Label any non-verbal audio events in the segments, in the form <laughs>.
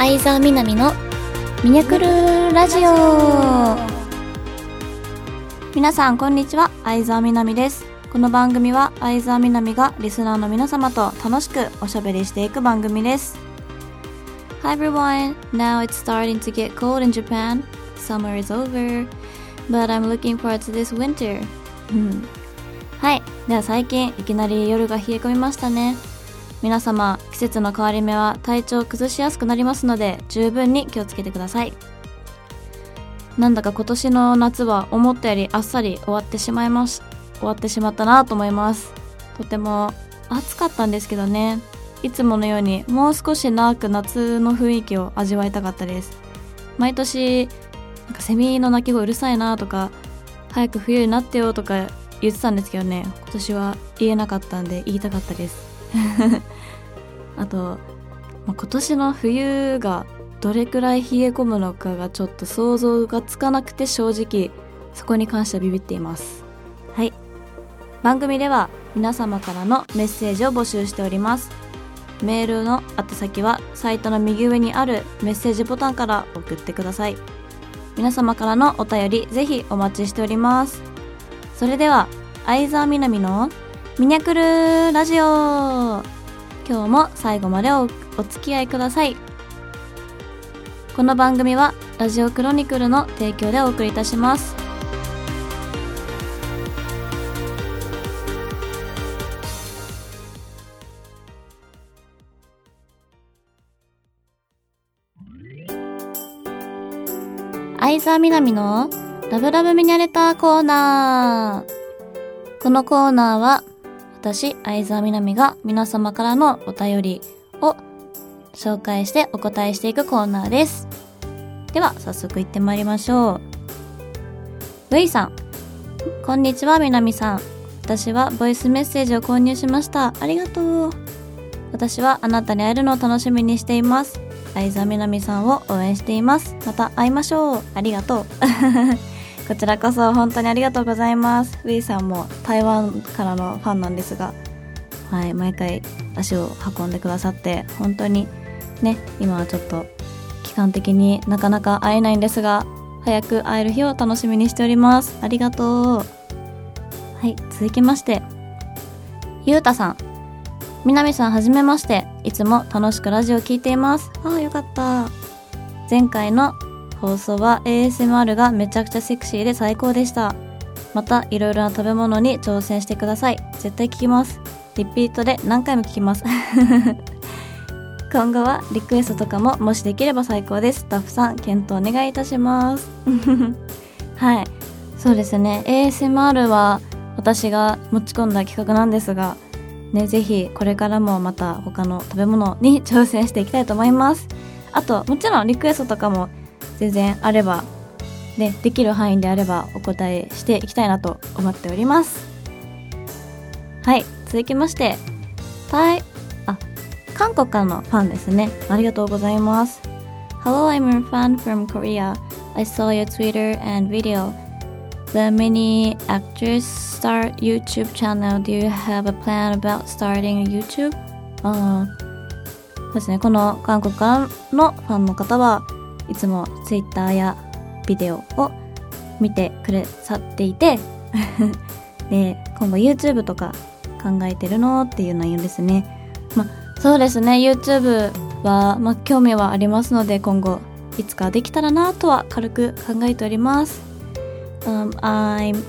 相沢みなみのミニャクルラジオ。皆さんこんにちは。相沢みなみです。この番組は相沢みなみがリスナーの皆様と楽しくおしゃべりしていく番組です。Hi everyone, now it's starting to get cold in Japan. Summer is over. But I'm looking forward to this winter. うんはい。では最近いきなり夜が冷え込みましたね皆様季節の変わり目は体調を崩しやすくなりますので十分に気をつけてください。なんだか今年の夏は思ったよりあっさり終わってしまいます終わってしまったなと思います。とても暑かったんですけどね。いつものようにもう少し長く夏の雰囲気を味わいたかったです。毎年なんかセミの鳴き声うるさいなとか早く冬になってよとか言ってたんですけどね。今年は言えなかったんで言いたかったです。<laughs> あと、まあ、今年の冬がどれくらい冷え込むのかがちょっと想像がつかなくて正直そこに関してはビビっています。はい。番組では皆様からのメッセージを募集しております。メールの宛先はサイトの右上にあるメッセージボタンから送ってください。皆様からのお便りぜひお待ちしております。それでは相沢みなみのミニャクルラジオ。今日も最後までおお付き合いください。この番組はラジオクロニクルの提供でお送りいたします。相沢みなみのラブラブミニャレターコーナー。このコーナーは私、相沢みなみが皆様からのお便りを紹介してお答えしていくコーナーです。では、早速行ってまいりましょう。V さん。こんにちは、みなみさん。私はボイスメッセージを購入しました。ありがとう。私はあなたに会えるのを楽しみにしています。相沢みなみさんを応援しています。また会いましょう。ありがとう。<laughs> こちらこそ本当にありがとうございます。ウィーさんも台湾からのファンなんですが、はい、毎回足を運んでくださって、本当にね、今はちょっと期間的になかなか会えないんですが、早く会える日を楽しみにしております。ありがとう。はい、続きまして、ゆうたさん。みなみさんはじめまして。いつも楽しくラジオを聞いています。ああ、よかった。前回の放送は ASMR がめちゃくちゃセクシーで最高でした。また、いろいろな食べ物に挑戦してください。絶対聞きます。リピートで何回も聞きます。<laughs> 今後はリクエストとかももしできれば最高です。スタッフさん、検討お願いいたします。<laughs> はい。そうですね。ASMR は私が持ち込んだ企画なんですが、ね、ぜひこれからもまた他の食べ物に挑戦していきたいと思います。あと、もちろんリクエストとかも全然あれば、ね、できる範囲であればお答えしていきたいなと思っております。はい、続きまして、タイ、あ、韓国からのファンですね。ありがとうございます。Hello, I'm a fan from Korea. I saw your Twitter and video. The many actors start YouTube channel. Do you have a plan about starting a YouTube? あーそうですね。この韓国からのファンの方はいつも Twitter やビデオを見てくれさっていて <laughs> で、今後 YouTube とか考えてるのっていう内容ですね。まあ、そうですね。YouTube は、まあ、興味はありますので、今後いつかできたらなとは軽く考えております。Um, I'm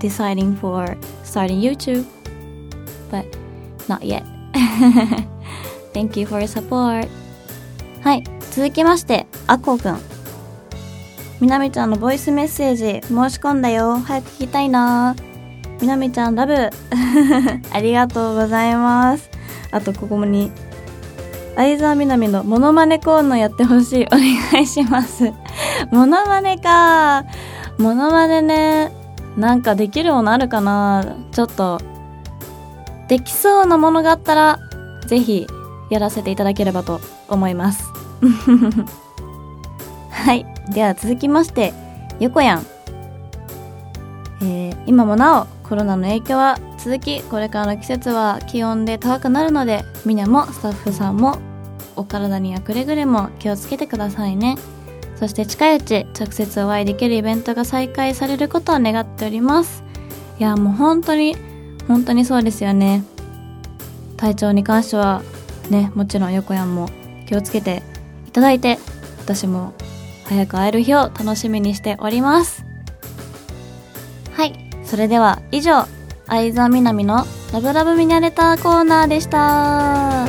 deciding for starting YouTube, but not yet. <laughs> Thank you for your support. はい。続きまして、あこくん。みなみちゃんのボイスメッセージ申し込んだよ。早く聞きたいなみなみちゃんラブ。<laughs> ありがとうございます。あと、ここに、相沢みなみのモノマネコーナーやってほしい。お願いします。<laughs> モノマネかモノマネね。なんかできるものあるかなちょっと、できそうなものがあったら、ぜひ、やらせていただければと思います。<laughs> はい。では続きまして、横やん。えー、今もなおコロナの影響は続き、これからの季節は気温で高くなるので、みなもスタッフさんもお体にはくれぐれも気をつけてくださいね。そして近いうち直接お会いできるイベントが再開されることを願っております。いや、もう本当に、本当にそうですよね。体調に関しては、ね、もちろん横山も気をつけていただいて、私も早く会える日を楽しみにしております。はい、それでは以上、相沢みなみのラブラブミニャレターコーナーでした。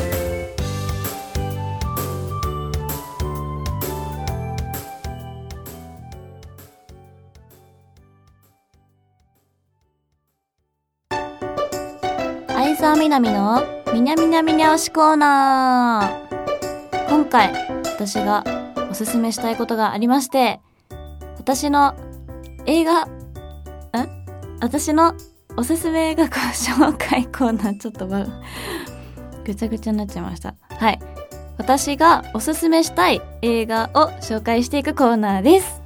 相沢みなみのみにゃみにゃみにゃ推しコーナー。今回、私がおすすめしたいことがありまして、私の映画、ん私のおすすめ映画ご紹介コーナー、ちょっとぐちゃぐちゃになっちゃいました。はい。私がおすすめしたい映画を紹介していくコーナーです。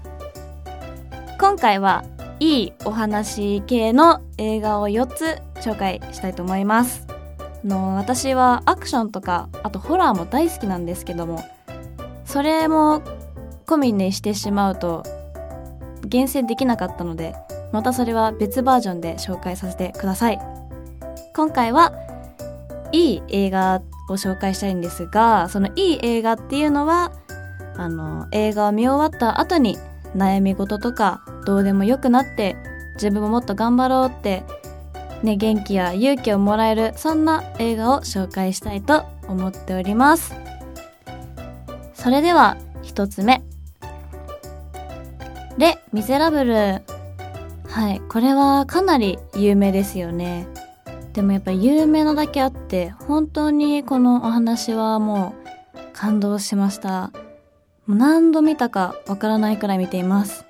今回はいいお話系の映画を4つ紹介したいと思います。あの私はアクションとかあとホラーも大好きなんですけどもそれも込みにしてしまうと厳選できなかったのでまたそれは別バージョンで紹介させてください。今回はいい映画を紹介したいんですがそのいい映画っていうのはあの映画を見終わった後に悩み事とかどうでもよくなって自分ももっと頑張ろうってね元気や勇気をもらえるそんな映画を紹介したいと思っております。それでは一つ目レ・ミゼラブルはい、これはかなり有名ですよね。でもやっぱ有名なだけあって、本当にこのお話はもう感動しました。もう何度見たかわからないくらい見ています。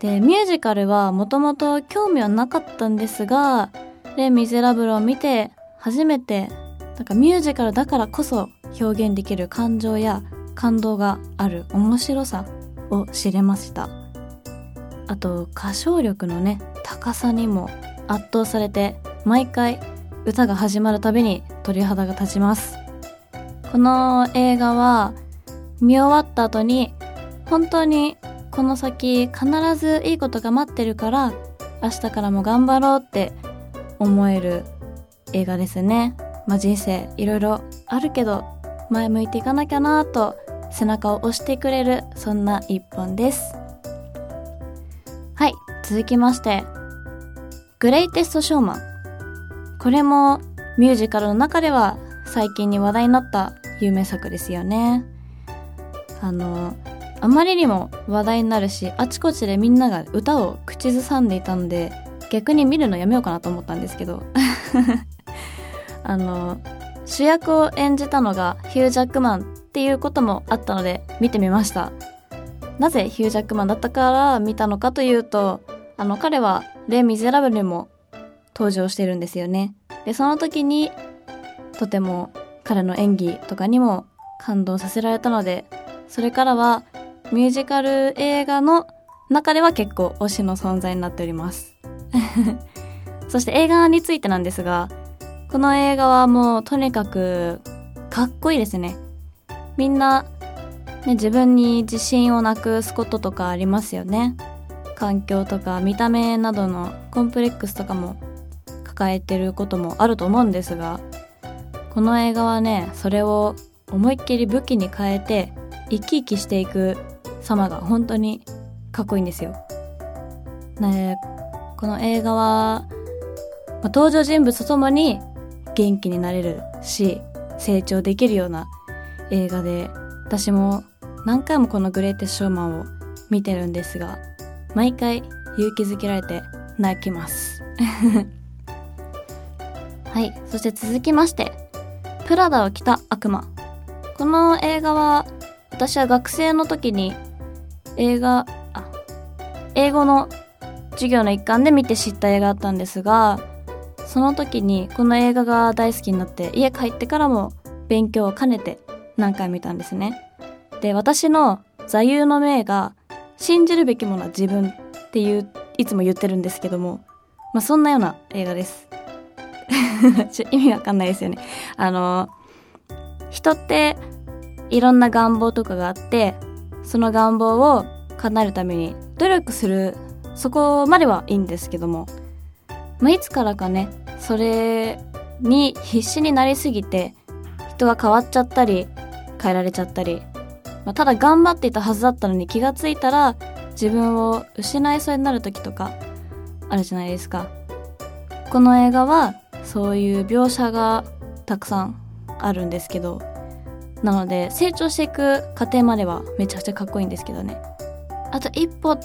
で、ミュージカルはもともと興味はなかったんですが、レ・ミゼラブルを見て初めて、なんかミュージカルだからこそ表現できる感情や感動がある面白さを知れました。あと歌唱力のね高さにも圧倒されて毎回歌が始まるたびに鳥肌が立ちますこの映画は見終わった後に本当にこの先必ずいいことが待ってるから明日からも頑張ろうって思える映画ですね。まあ、人生いろいろあるけど前向いていかなきゃなと背中を押してくれるそんな一本です。はい、続きまして、グレイテストショーマン。これもミュージカルの中では最近に話題になった有名作ですよね。あの、あまりにも話題になるし、あちこちでみんなが歌を口ずさんでいたので、逆に見るのやめようかなと思ったんですけど。<laughs> あの、主役を演じたのがヒュージャックマンっていうこともあったので見てみました。なぜヒュージャックマンだったから見たのかというと、あの彼はレ・ミゼラブルにも登場してるんですよね。で、その時にとても彼の演技とかにも感動させられたので、それからはミュージカル映画の中では結構推しの存在になっております。<laughs> そして映画についてなんですが、この映画はもうとにかくかっこいいですね。みんなね、自分に自信をなくすこととかありますよね。環境とか見た目などのコンプレックスとかも抱えてることもあると思うんですが、この映画はね、それを思いっきり武器に変えて生き生きしていく様が本当にかっこいいんですよ。ね、この映画は、ま登場人物とともに元気になれるし、成長できるような映画で、私も何回もこのグレーテスショーマンを見てるんですが、毎回勇気づけられて泣きます。<laughs> はい。そして続きまして、プラダを着た悪魔。この映画は、私は学生の時に映画、あ、英語の授業の一環で見て知った映画だったんですが、その時にこの映画が大好きになって家帰ってからも勉強を兼ねて何回見たんですね。で、私の座右の銘が、信じるべきものは自分っていう、いつも言ってるんですけども、まあ、そんなような映画です。<laughs> 意味わかんないですよね。あの、人っていろんな願望とかがあってその願望を叶えるために努力するそこまではいいんですけども、まあ、いつからかねそれに必死になりすぎて人が変わっちゃったり変えられちゃったり、まあ、ただ頑張っていたはずだったのに気がついたら自分を失いそうになる時とかあるじゃないですか。この映画はそういう描写がたくさんあるんですけどなので成長していく過程まではめちゃくちゃかっこいいんですけどね。あと一歩っ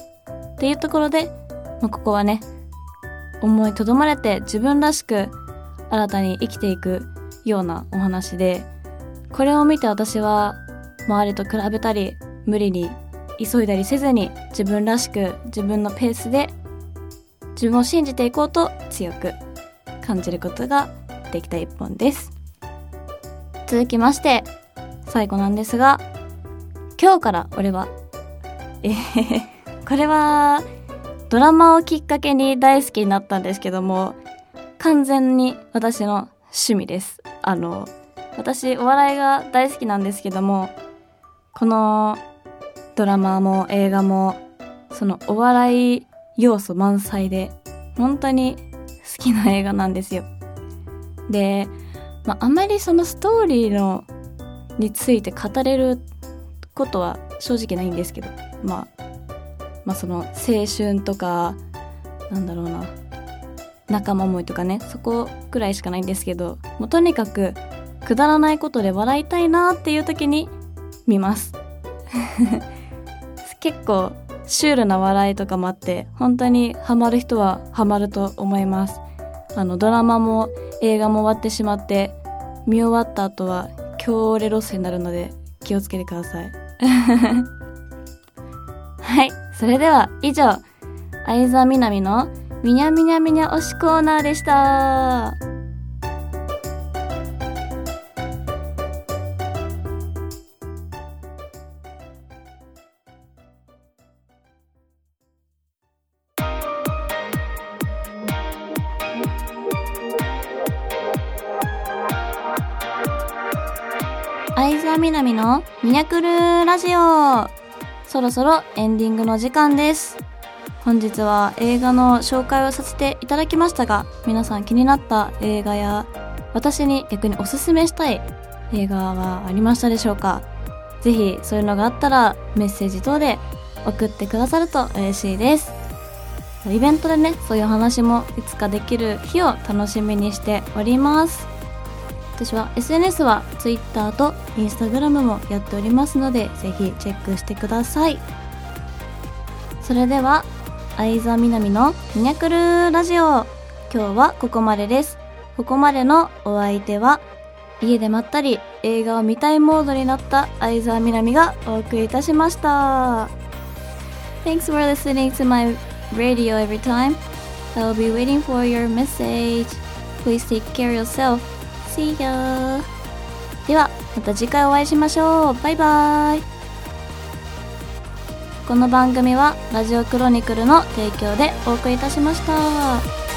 ていうところで、まあ、ここはね思いとどまれて自分らしく新たに生きていくようなお話でこれを見て私は周りと比べたり無理に急いだりせずに自分らしく自分のペースで自分を信じていこうと強く感じることができた一本です。続きまして最後なんですが今日から俺はえー、これはドラマをきっかけに大好きになったんですけども完全に私の趣味です。あの私お笑いが大好きなんですけどもこのドラマも映画もそのお笑い要素満載で本当に好きな映画なんですよ。で、まあ、まりそのストーリーのについて語れることは正直ないんですけど、まあ、まあその青春とかなんだろうな仲間思いとかねそこくらいしかないんですけどもうとにかくくだらないことで笑いたいなっていう時に見ます。<laughs> 結構シュールな笑いとかもあって本当にハマる人はハマると思います。あのドラマも映画も終わってしまって見終わった後は強烈ロスになるので気をつけてください。<laughs> はい。それでは以上相沢みなみのみにゃみにゃみにゃ推しコーナーでした。相沢みなみのミニャクルラジオ。そろそろエンディングの時間です。本日は映画の紹介をさせていただきましたが皆さん気になった映画や私に逆におすすめしたい映画はありましたでしょうか？ぜひそういうのがあったらメッセージ等で送ってくださると嬉しいです。イベントでねそういう話もいつかできる日を楽しみにしております。私は SNS は Twitter と Instagram もやっておりますのでぜひチェックしてくださいそれでは相沢みなみのミニャクルラジオ今日はここまでですここまでのお相手は家でまったり映画を見たいモードになった相沢みなみがお送りいたしました Thanks for listening to my radio every time I'll be waiting for your message Please take care of yourself See ya! では、また次回お会いしましょうバイバーイこの番組はラジオクロニクルの提供でお送りいたしました。